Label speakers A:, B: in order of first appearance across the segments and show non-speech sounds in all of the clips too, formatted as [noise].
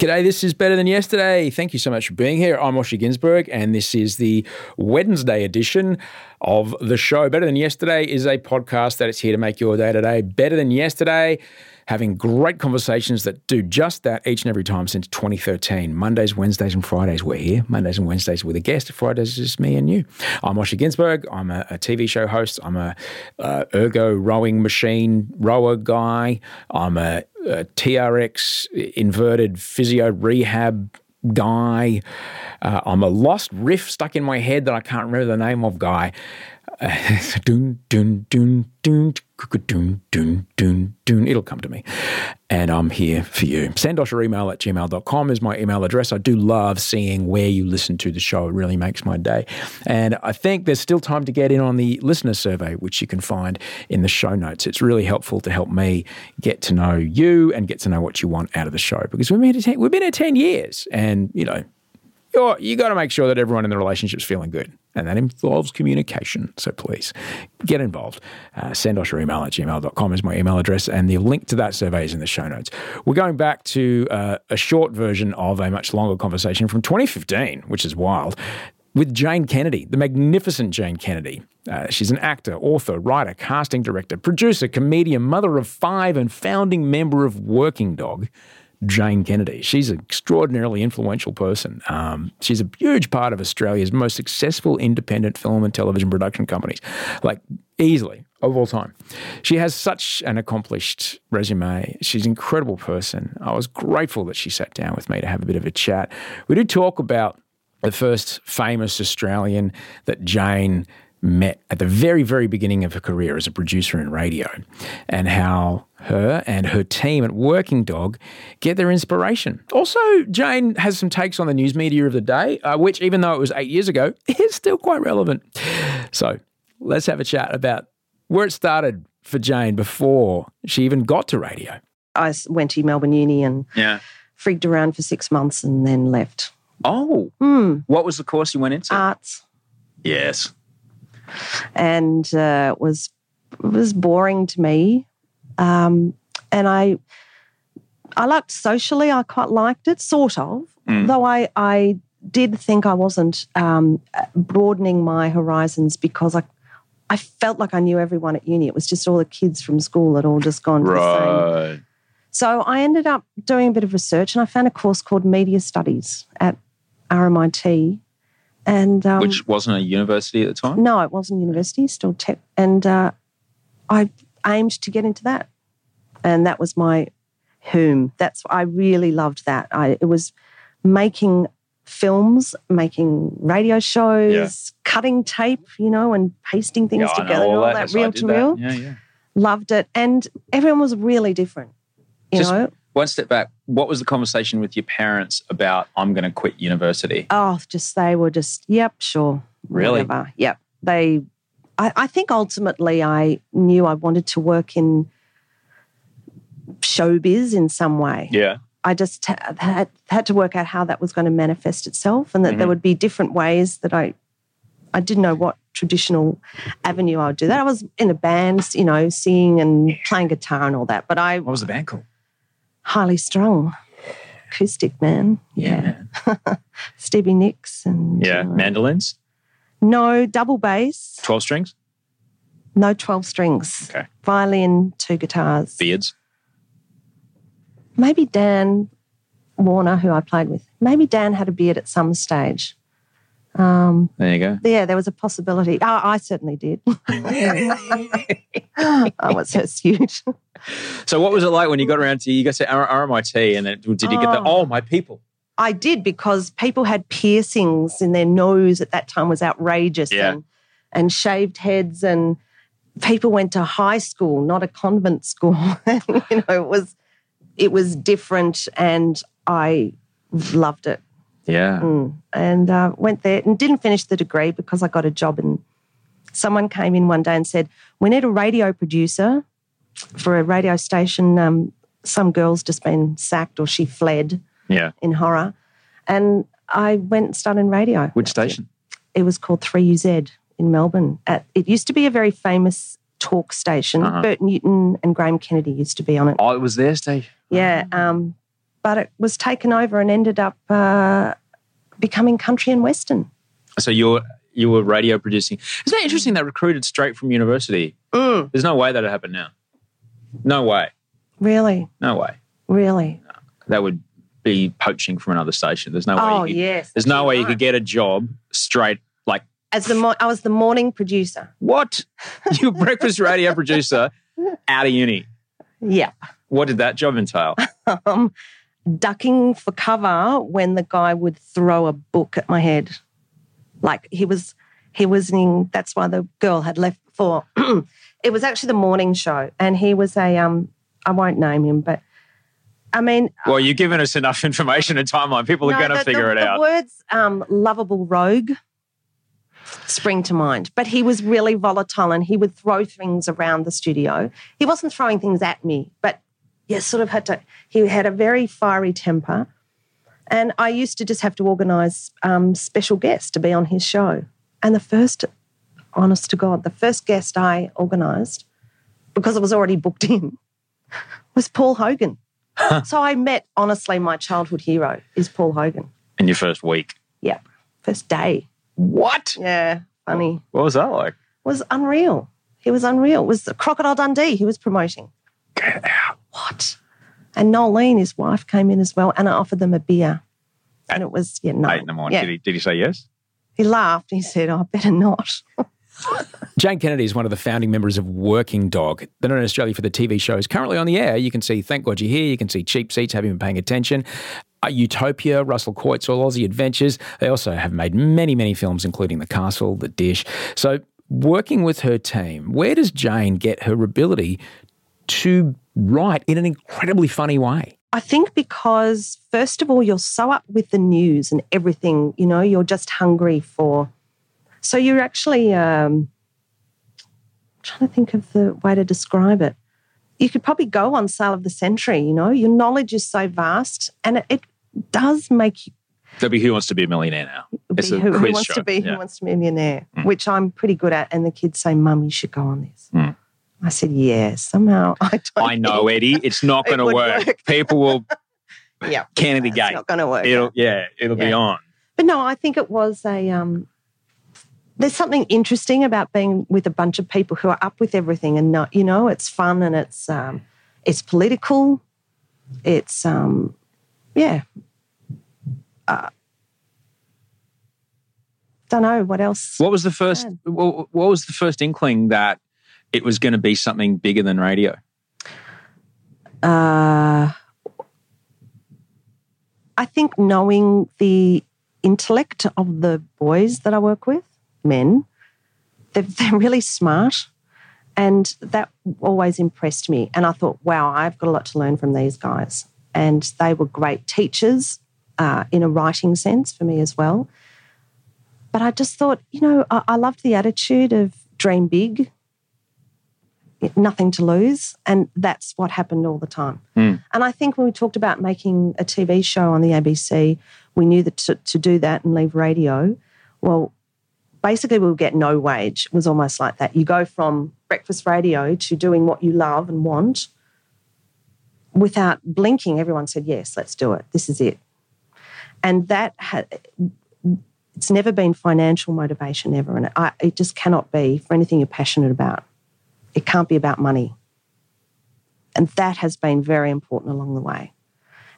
A: G'day, this is Better Than Yesterday. Thank you so much for being here. I'm Osher Günsberg, and this is the Wednesday edition of the show. Better Than Yesterday is a podcast that is here to make your day today better than yesterday, having great conversations that do just that each and every time since 2013. Mondays, Wednesdays, and Fridays, we're here. Mondays and Wednesdays with a guest. Fridays is just me and you. I'm Osher Günsberg. I'm a, a TV show host. I'm a uh, ergo rowing machine rower guy. I'm a a TRX inverted physio rehab guy. Uh, I'm a lost riff stuck in my head that I can't remember the name of guy. [laughs] It'll come to me. And I'm here for you. Send us your email at gmail.com is my email address. I do love seeing where you listen to the show. It really makes my day. And I think there's still time to get in on the listener survey, which you can find in the show notes. It's really helpful to help me get to know you and get to know what you want out of the show because we've been here 10, we've been at 10 years and, you know, you're, you got to make sure that everyone in the relationship's feeling good. And that involves communication. So please get involved. Uh, send us your email at gmail.com is my email address. And the link to that survey is in the show notes. We're going back to uh, a short version of a much longer conversation from 2015, which is wild, with Jane Kennedy, the magnificent Jane Kennedy. Uh, she's an actor, author, writer, casting director, producer, comedian, mother of five, and founding member of Working Dog. Jane Kennedy. She's an extraordinarily influential person. Um, she's a huge part of Australia's most successful independent film and television production companies, like easily of all time. She has such an accomplished resume. She's an incredible person. I was grateful that she sat down with me to have a bit of a chat. We did talk about the first famous Australian that Jane met at the very, very beginning of her career as a producer in radio, and how her and her team at Working Dog get their inspiration. Also, Jane has some takes on the news media of the day, uh, which, even though it was eight years ago, [laughs] is still quite relevant. So, let's have a chat about where it started for Jane before she even got to radio.
B: I went to Melbourne Uni and
C: Yeah.
B: frigged around for six months and then left.
C: Oh,
B: Hmm.
C: what was the course you went into?
B: Arts.
C: yes.
B: And uh, it was was boring to me. Um, and I I liked socially. I quite liked it, sort of.
C: Mm.
B: Though I I did think I wasn't um, broadening my horizons because I I felt like I knew everyone at uni. It was just all the kids from school that all just gone to the same.
C: Right.
B: So I ended up doing a bit of research, and I found a course called Media Studies at RMIT. And um,
C: Which wasn't a university at the time?
B: no, it wasn't university, still tech. And uh, I aimed to get into that. And that was my whom. That's I really loved that. I it was making films, making radio shows, cutting tape, you know, and pasting things
C: Yeah,
B: together, and all that,
C: I
B: reel to reel.
C: Yeah, yeah.
B: Loved it. And everyone was really different. You
C: Just-
B: know?
C: One step back. What was the conversation with your parents about? I'm going to quit university.
B: Oh, just they were just, yep, sure.
C: Really?
B: Whatever. Yep. They, I, I think ultimately I knew I wanted to work in showbiz in some way.
C: Yeah.
B: I just ha- had, had to work out how that was going to manifest itself and that there mm-hmm. would be different ways that I, I didn't know what traditional avenue I would do that. I was in a band, you know, singing and playing guitar and all that, but I
C: What was the band called?
B: Highly strung acoustic man.
C: Yeah. [laughs]
B: Stevie Nicks and
C: Yeah.
B: uh,
C: Mandolins,
B: no double bass,
C: 12 strings,
B: no 12 strings,
C: Okay.
B: violin, two guitars.
C: beards.
B: Maybe Dan Warner, who I played with, maybe Dan had a beard at some stage. Um,
C: There you go.
B: yeah, there was a possibility. Oh, I certainly did. [laughs] [laughs] I was so huge.
C: So, what was it like when you got around to you got to R- RMIT and then did you get the,
B: Oh.
C: oh, my people?
B: I did because people had piercings in their nose at that time was outrageous
C: Yeah.
B: and, and shaved heads and people went to high school, not a convent school. [laughs] you know, it was it was different and I loved it.
C: Yeah.
B: Mm. And uh, went there and didn't finish the degree because I got a job and someone came in one day and said, We need a radio producer for a radio station. Um, some girl's just been sacked or she fled
C: Yeah.
B: in horror. And I went and started in radio.
C: Which station?
B: It was called 3UZ in Melbourne. At, it used to be a very famous talk station.
C: Uh-huh.
B: Bert Newton and Graham Kennedy used to be on it.
C: Oh, it was their station.
B: Yeah. Um, but it was taken over and ended up uh, becoming country and western.
C: So you're you were radio producing. Isn't that interesting? That recruited straight from university.
B: Mm,
C: There's no way that'd happen now. No way.
B: really,
C: No way.
B: really.
C: That would be poaching from another station. There's no way.
B: Oh,
C: you could,
B: yes.
C: There's no way you could get a job straight. Like
B: As the mo- I was the morning producer.
C: what? [laughs] You're breakfast radio producer out of uni.
B: Yeah.
C: What did that job entail? [laughs]
B: um, ducking for cover when the guy would throw a book at my head. Like he was, he was in. That's why the girl had left before. [clears throat] it was actually the morning show, and he was a. Um, I won't name him, but I mean,
C: Well, you've given us enough information and timeline. People are going to figure
B: the,
C: it
B: the
C: out.
B: The words um, "lovable rogue" spring to mind, but he was really volatile, and he would throw things around the studio. He wasn't throwing things at me, but yeah, sort of had to. He had a very fiery temper, and I used to just have to organise um, special guests to be on his show. And the first, honest to God, the first guest I organised, because it was already booked in, [laughs] was Paul Hogan. so I met, honestly, my childhood hero is Paul Hogan.
C: In your first week.
B: Yeah, first day.
C: What?
B: Yeah, funny.
C: What was that like?
B: was unreal. He was unreal. It was Crocodile Dundee he was promoting.
C: Get out.
B: What? And Noelene, his wife, came in as well, and I offered them a beer. And it was, yeah, no.
C: Eight in the morning.
B: Yeah.
C: Did, he, did he say yes?
B: He laughed. He said, oh, I better not. [laughs]
A: Jane Kennedy is one of the founding members of Working Dog. They're not in Australia for the TV show. Is currently on the air. You can see Thank God You're Here. You can see Cheap Seats. Have you been paying attention? Uh, Utopia, Russell Coight's All Aussie Adventures. They also have made many, many films, including The Castle, The Dish. So, working with her team, where does Jane get her ability to write in an incredibly funny way?
B: I think because, first of all, you're so up with the news and everything, you know, you're just hungry for. So you're actually um, trying to think of the way to describe it. You could probably go on Sale of the Century, you know, your knowledge is so vast and it, it does make you
C: That'd be Who Wants to Be a Millionaire now.
B: be
C: It's a
B: who, who wants
C: show.
B: to be
C: Yeah.
B: who wants to be a millionaire, which I'm pretty good at. And the kids say, Mum, you should go on this.
C: Mm.
B: I said, Yeah, somehow [laughs] I
C: I know, Eddie. It's not
B: It
C: going to work.
B: work.
C: People will [laughs]
B: Yeah.
C: Kennedy Gate.
B: It's not going to work.
C: It'll yeah, it'll be on.
B: But no, I think it was a. Um, there's something interesting about being with a bunch of people who are up with everything, and not, you know, it's fun and it's um, it's political. It's um, yeah. Uh, don't know what else.
C: What was the first? What, what was the first inkling that it was going to be something bigger than radio?
B: Uh, I think knowing the intellect of the boys that I work with, men, they're, [laughs] they're really smart. And that always impressed me. And I thought, wow, I've got a lot to learn from these guys. and they were great teachers uh, in a writing sense for me as well. But I just thought, you know, I, I loved the attitude of dream big, nothing to lose. And that's what happened all the time.
C: Mm.
B: And I think when we talked about making a TV show on the ABC, we knew that to, to do that and leave radio, well, basically we'll get no wage. It was almost like that. You go from breakfast radio to doing what you love and want without blinking. Everyone said, yes, let's do it. This is it. And that had, it's never been financial motivation ever. And I, it just cannot be for anything you're passionate about. It can't be about money. And that has been very important along the way.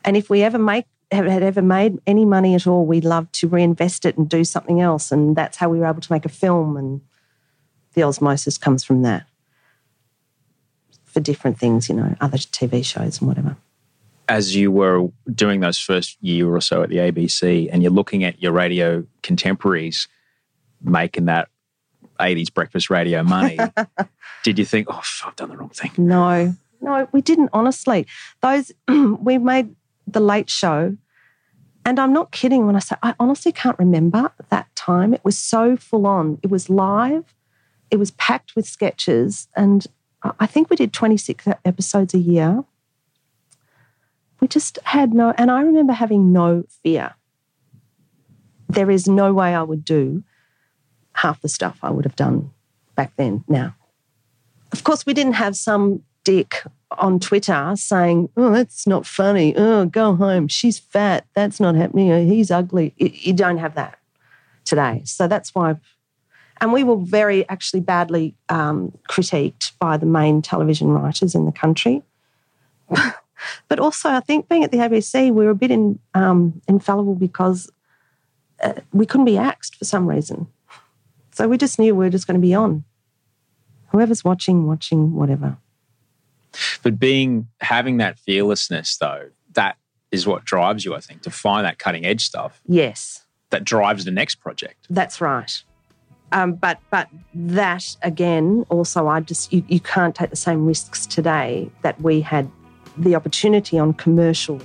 B: And if we ever make have had ever made any money at all, we'd love to reinvest it and do something else. And that's how we were able to make a film. And the osmosis comes from that for different things, you know, other TV shows and whatever.
C: As you were doing those first year or so at the ABC, and you're looking at your radio contemporaries making that 80s breakfast radio [laughs] money, did you think, oh, I've done the wrong thing?
B: No, no, we didn't, honestly. Those, [clears throat] we made the late show. And I'm not kidding when I say I honestly can't remember that time. It was so full on. It was live, it was packed with sketches. And I think we did 26 episodes a year. We just had no, and I remember having no fear. There is no way I would do half the stuff I would have done back then now. Of course, we didn't have some dick on Twitter saying, oh, that's not funny. Oh, go home. She's fat. That's not happening. Oh, he's ugly. You don't have that today. So that's why. And we were very actually badly um, critiqued by the main television writers in the country. [laughs] but also, I think being at the ABC, we were a bit in, um, infallible because uh, we couldn't be axed for some reason. So we just knew we're just going to be on. Whoever's watching, watching, whatever.
C: But being having that fearlessness though, that is what drives you, I think, to find that cutting edge stuff.
B: Yes.
C: That drives the next project.
B: That's right. Um, but but that again, also, I just you, you can't take the same risks today that we had the opportunity on commercial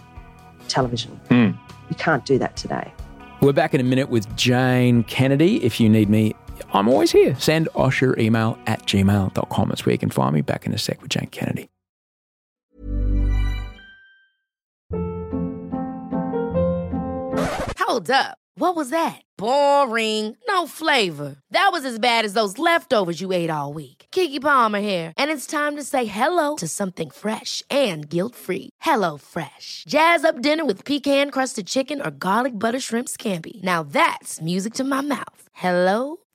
B: television.
C: Mm.
B: You can't do that today.
A: We're back in a minute with Jane Kennedy. If you need me, I'm always here. Send Osh your email at gmail.com. That's where you can find me. Back in a sec with Jane Kennedy.
D: Hold up. What was that? Boring. No flavor. That was as bad as those leftovers you ate all week. Keke Palmer here, and it's time to say hello to something fresh and guilt-free. Hello Fresh. Jazz up dinner with pecan-crusted chicken or garlic butter shrimp scampi. Now that's music to my mouth. Hello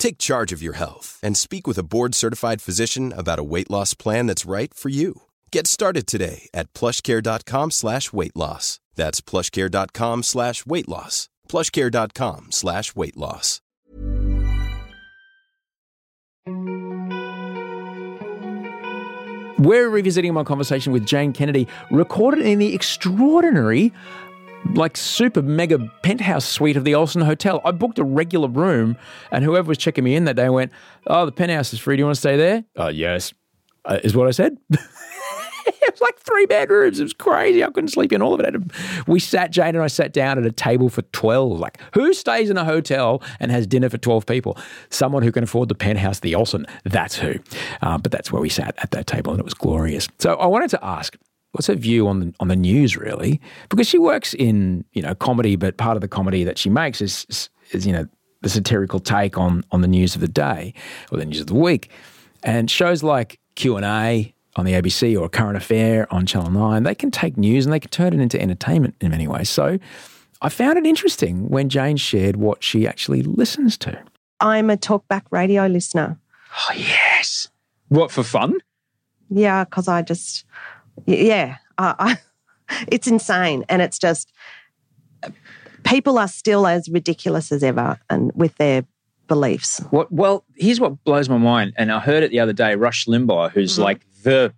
E: Take charge of your health and speak with a board-certified physician about a weight loss plan that's right for you. Get started today at plushcare.com slash weight loss. That's plushcare.com slash weight loss. plushcare.com slash weight loss.
A: We're revisiting my conversation with Jane Kennedy, recorded in the extraordinary, like super mega penthouse suite of the Olsen Hotel. I booked a regular room, and whoever was checking me in that day went, "Oh, the penthouse is free. Do you want to stay there?" Oh, yes, uh, is what I said. [laughs] it was like three bedrooms. It was crazy. I couldn't sleep in all of it. We sat, Jane and I sat down at a table for 12. Like, who stays in a hotel and has dinner for 12 people? Someone who can afford the penthouse, the Olsen. That's who. Uh, but that's where we sat at that table and it was glorious. So I wanted to ask, what's her view on the, on the news, really? Because she works in, you know, comedy, but part of the comedy that she makes is, is, you know, the satirical take on, on the news of the day or the news of the week. And shows like Q&A, on the ABC or current affair on Channel 9, they can take news and they can turn it into entertainment in many ways. So I found it interesting when Jane shared what she actually listens to.
B: I'm a talkback radio listener.
C: Oh, yes. What, for fun?
B: Yeah, because I just, yeah, I, I, [laughs] it's insane. And it's just People are still as ridiculous as ever and with their beliefs.
C: What? Well, here's what blows my mind, and I heard it the other day. Rush Limbaugh, who's
B: Mm-hmm.
C: like the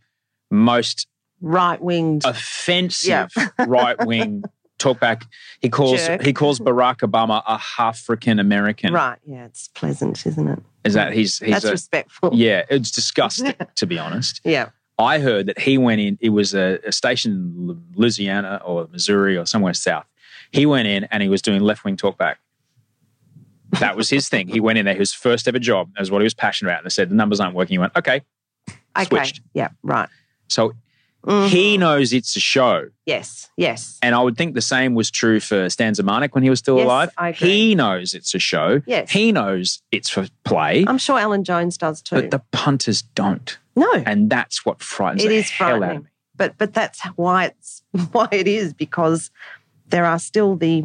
C: most
B: Right winged.
C: offensive [laughs] right wing talkback. He calls
B: Jerk.
C: he calls Barack Obama a African American.
B: Right. Yeah, it's pleasant, isn't it?
C: Is that he's he's
B: That's
C: a,
B: respectful.
C: yeah? It's disgusting [laughs] to be honest.
B: Yeah.
C: I heard that he went in. It was a, a station in Louisiana or Missouri or somewhere south. He went in and he was doing left wing talkback. That was his thing. He went in there. His first ever job. That was what he was passionate about. And they said the numbers aren't working. He went okay.
B: Okay.
C: Switched.
B: Yeah. Right.
C: So
B: Mhm.
C: he knows it's a show.
B: Yes. Yes.
C: And I would think the same was true for Stan Zemanek when he was still
B: Yes,
C: alive.
B: I agree.
C: He knows it's a show.
B: Yes.
C: He knows it's for play.
B: I'm sure Alan Jones does too.
C: but the punters don't.
B: no.
C: And that's what frightens
B: It
C: the
B: is
C: hell out of me.
B: but but that's why it's [laughs] why it is because there are still the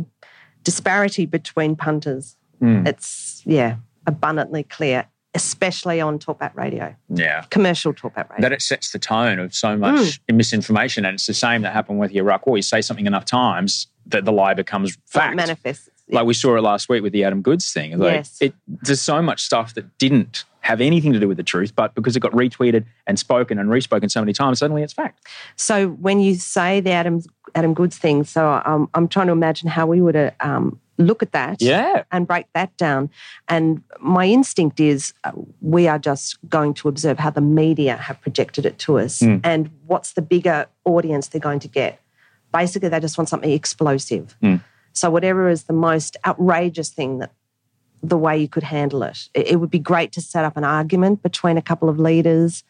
B: disparity between punters.
C: Mm.
B: It's yeah, abundantly clear, especially on talkback radio,
C: Yeah.
B: commercial talkback radio.
C: that it sets the tone of so much misinformation. And it's the same that happened with your Iraq war. You say something enough times that the lie becomes
B: It
C: fact.
B: manifests.
C: Like we saw it last week with the Adam Goodes thing. Like
B: Yes.
C: it, there's so much stuff that didn't have anything to do with the truth, but because it got retweeted and spoken and respoken so many times, suddenly it's fact.
B: So when you say the Adam Adam Goodes thing, so um, I'm trying to imagine how we would uh, um, look at that.
C: Yeah.
B: and break that down. And my instinct is uh, we are just going to observe how the media have projected it to us
C: Mm.
B: and what's the bigger audience they're going to get. Basically, they just want something explosive.
C: Mm.
B: So, whatever is the most outrageous thing that the way you could handle it, it, it would be great to set up an argument between a couple of leaders.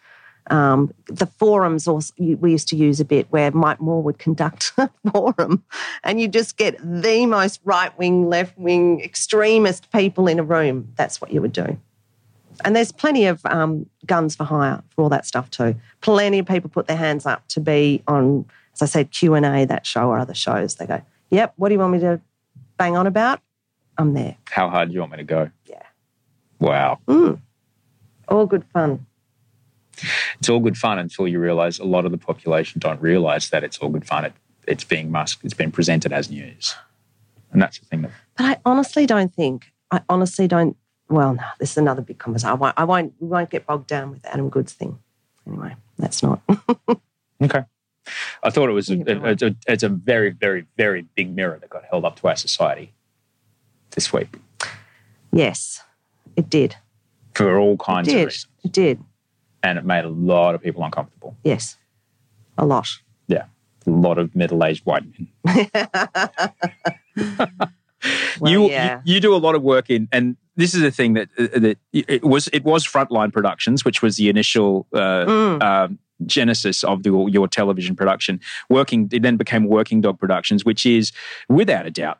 B: Um, the forums also, we used to use a bit where Mike Moore would conduct [laughs] a forum and you just get the most right wing, left wing, extremist people in a room. That's what you would do. And there's plenty of um, guns for hire for all that stuff too. Plenty of people put their hands up to be on, as I said, Q and A, that show or other shows. They go, "Yep, what do you want me to bang on about? I'm there."
C: How hard do you want me to go?
B: Yeah.
C: Wow.
B: Mm. All good fun.
C: It's all good fun until you realize a lot of the population don't realize that it's all good fun. It, it's being masked, it's been presented as news. And that's the thing that
B: But I honestly don't think. I honestly don't. Well, no, this is another big conversation. I won't. I won't. We won't get bogged down with the Adam Goodes thing. Anyway, that's not. [laughs]
C: Okay. I thought it was a, a- it's a, it's a very, very, very big mirror that got held up to our society this week
B: yes, it did.
C: for all
B: It
C: kinds of reasons.
B: It did.
C: And it made a lot of people uncomfortable.
B: Yes, a lot.
C: Yeah. A lot of middle aged white men. [laughs]
B: Well,
C: you,
B: yeah.
C: you you do a lot of work in, and this is a thing that uh, that it was it was Frontline Productions, which was the initial uh,
B: Mm.
C: um, genesis of the, your television production. Working it then became Working Dog Productions, which is without a doubt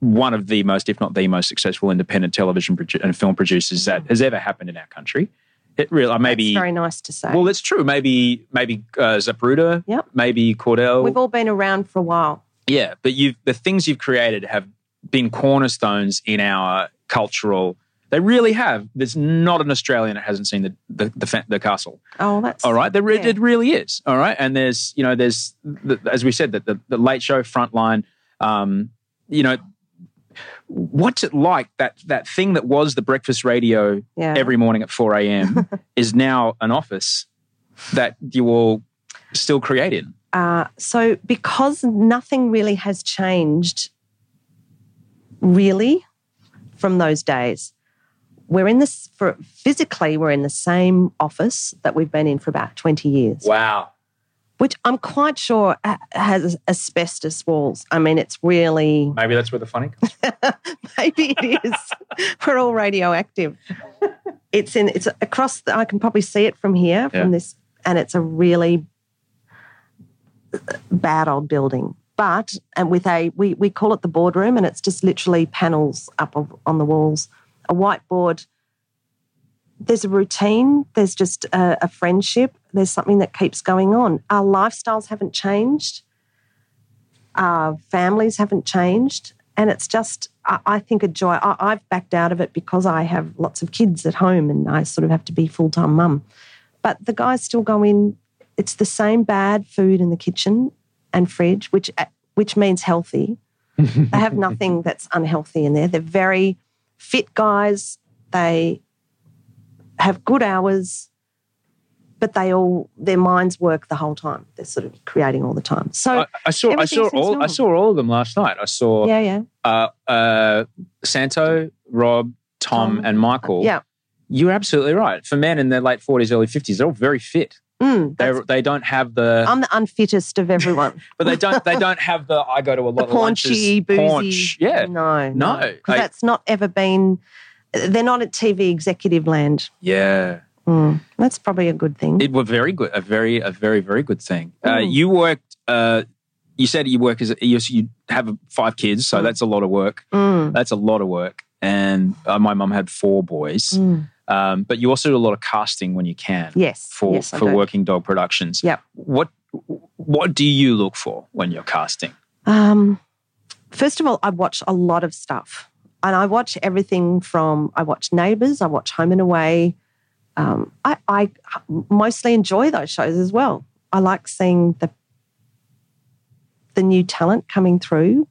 C: one of the most, if not the most successful independent television produ- and film producers that has ever happened in our country. It really maybe
B: Mm. That's very nice to say.
C: well, it's true. Maybe maybe uh, Zapruder,
B: Yep.
C: maybe Cordell.
B: We've all been around for a while.
C: Yeah, but you've the things you've created have been cornerstones in our cultural. They really have. There's not an Australian that hasn't seen the the, the, the castle.
B: Oh, that's
C: All right, there,
B: yeah.
C: it really is. All right, and there's you know there's the, as we said that the, the late show frontline. Um, you know, what's it like that that thing that was the breakfast radio
B: yeah.
C: every morning at 4 a.m. [laughs] is now an office that you all still create in.
B: Uh, so because nothing really has changed, really, from those days, we're in this for physically we're in the same office that we've been in for about 20 years
C: Wow.
B: Which i'm quite sure has asbestos walls. I mean it's really
C: Maybe that's where the funny comes from. [laughs]
B: maybe it is. We're all radioactive. [laughs] It's in it's across the, i can probably see it from here from
C: Yeah.
B: this and it's a really uh, bad old building. But and with a we, we call it the boardroom and it's just literally panels up of, on the walls. A whiteboard there's a routine there's just a, a friendship there's something that keeps going on. Our lifestyles haven't changed. Our families haven't changed. And it's just I, I think a joy. I, i've backed out of it because i have lots of kids at home and i sort of have to be full-time mum. But the guys still go in. It's the same bad food in the kitchen and fridge which uh, which means healthy. [laughs] They have nothing that's unhealthy in there. They're very fit guys. They have good hours, but they all their minds work the whole time. They're sort of creating all the time. So
C: I, I saw I saw all I saw all of them last night. I saw
B: yeah, yeah,
C: uh, uh, Santo, Rob, Tom,
B: Tom.
C: and Michael.
B: yeah.
C: You're absolutely right. For men in their late 40s, early 50s, they're all very fit.
B: Mm,
C: They they don't have the
B: I'm the unfittest of everyone. [laughs]
C: but they don't they don't have the I go to a lot
B: the
C: of lunches,
B: paunchy, boozy.
C: paunch. Yeah.
B: No,
C: No,
B: Because
C: I-
B: that's not ever been, they're not at TV executive land.
C: Yeah.
B: Mm, that's probably a good thing.
C: It was very good. A very a very very good thing. Uh,
B: Mm.
C: you worked uh, you said you work as a, you, you have five kids, so
B: Mm.
C: that's a lot of work.
B: Mm,
C: That's a lot of work. And uh, my mum had four boys.
B: mm.
C: Um, but you also do a lot of casting when you can.
B: Yes.
C: For
B: yes,
C: for working dog productions.
B: Yeah.
C: What what do you look for when you're casting?
B: Um, first of all, I watch a lot of stuff, and I watch everything from I watch Neighbours, I watch Home and Away. Um, I, I mostly enjoy those shows as well. I like seeing the the new talent coming through,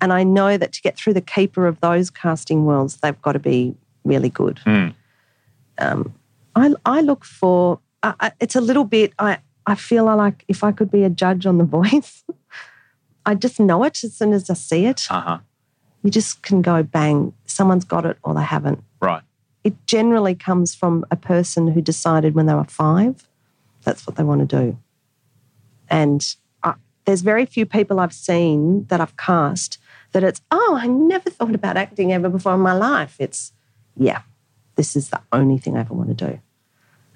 B: and I know that to get through the keeper of those casting worlds, they've got to be really good.
C: Hmm.
B: Um, I I look for I, I, it's a little bit I I feel like if I could be a judge on The Voice. [laughs] I just know it as soon as I see it.
C: Uh huh.
B: You just can go bang, someone's got it or they haven't.
C: Right.
B: It generally comes from a person who decided when they were five that's what they want to do. And I, there's very few people I've seen that I've cast that it's, oh, I never thought about acting ever before in my life. It's, yeah, this is the only thing I ever want to do.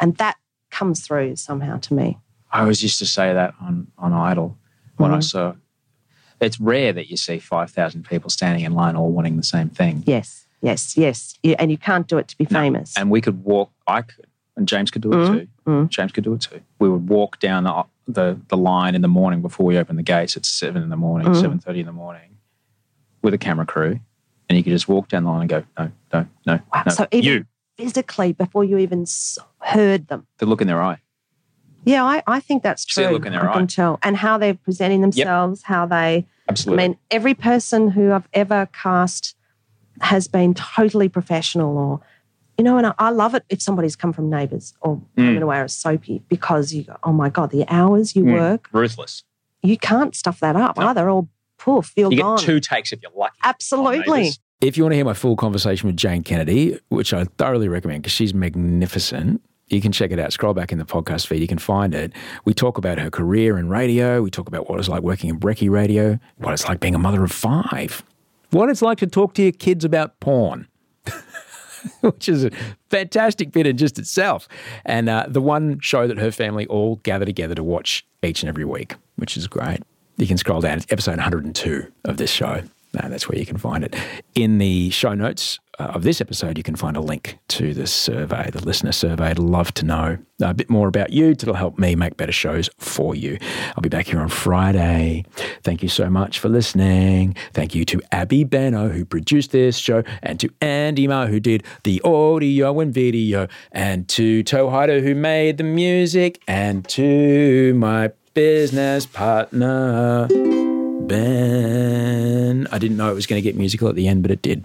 B: And that comes through somehow to me.
C: I always used to say that on on Idol when I
B: Mhm.
C: saw. It's rare that you see five thousand people standing in line all wanting the same thing.
B: Yes, yes, yes. And you can't do it to be
C: No.
B: famous.
C: And we could walk. I could, and James could do it
B: Mhm.
C: too.
B: Mm.
C: James could do it too. We would walk down the the, the line in the morning before we open the gates at seven in the morning, seven thirty in the morning, with a camera crew, and you could just walk down the line and go, no, no, no,
B: Wow.
C: no.
B: So even
C: you,
B: physically, before you even heard them.
C: the look in their eye.
B: Yeah, I, I think that's
C: See
B: true.
C: a look in their
B: I
C: eye.
B: can tell. And how they're presenting themselves, how they,
C: Absolutely.
B: I mean, every person who I've ever cast has been totally professional or, you know, and I, I love it if somebody's come from Neighbours or
C: Mm.
B: Home and Away or Soapy because you go, oh my God, the hours you
C: Mm.
B: work,
C: Ruthless.
B: you can't stuff that up
C: No.
B: either. All poof, you're
C: You
B: gone.
C: get two takes if you're lucky.
B: Absolutely.
A: If you want to hear my full conversation with Jane Kennedy, which I thoroughly recommend because she's magnificent, you can check it out. Scroll back in the podcast feed, you can find it. We talk about her career in radio. We talk about what it's like working in Brekkie Radio, what it's like being a mother of five, what it's like to talk to your kids about porn. [laughs] Which is a fantastic bit in just itself. And uh, the one show that her family all gather together to watch each and every week, which is great. You can scroll down. It's episode 102 of this show. Uh, that's where you can find it. In the show notes of this episode, you can find a link to the survey, the listener survey. I'd love to know a bit more about you to help me make better shows for you. I'll be back here on Friday. Thank you so much for listening. Thank you to Abby Benno, who produced this show, and to Andy Ma, who did the audio and video, and to Toe who made the music, and to my business partner. Ben. I didn't know it was going to get musical at the end, but it did.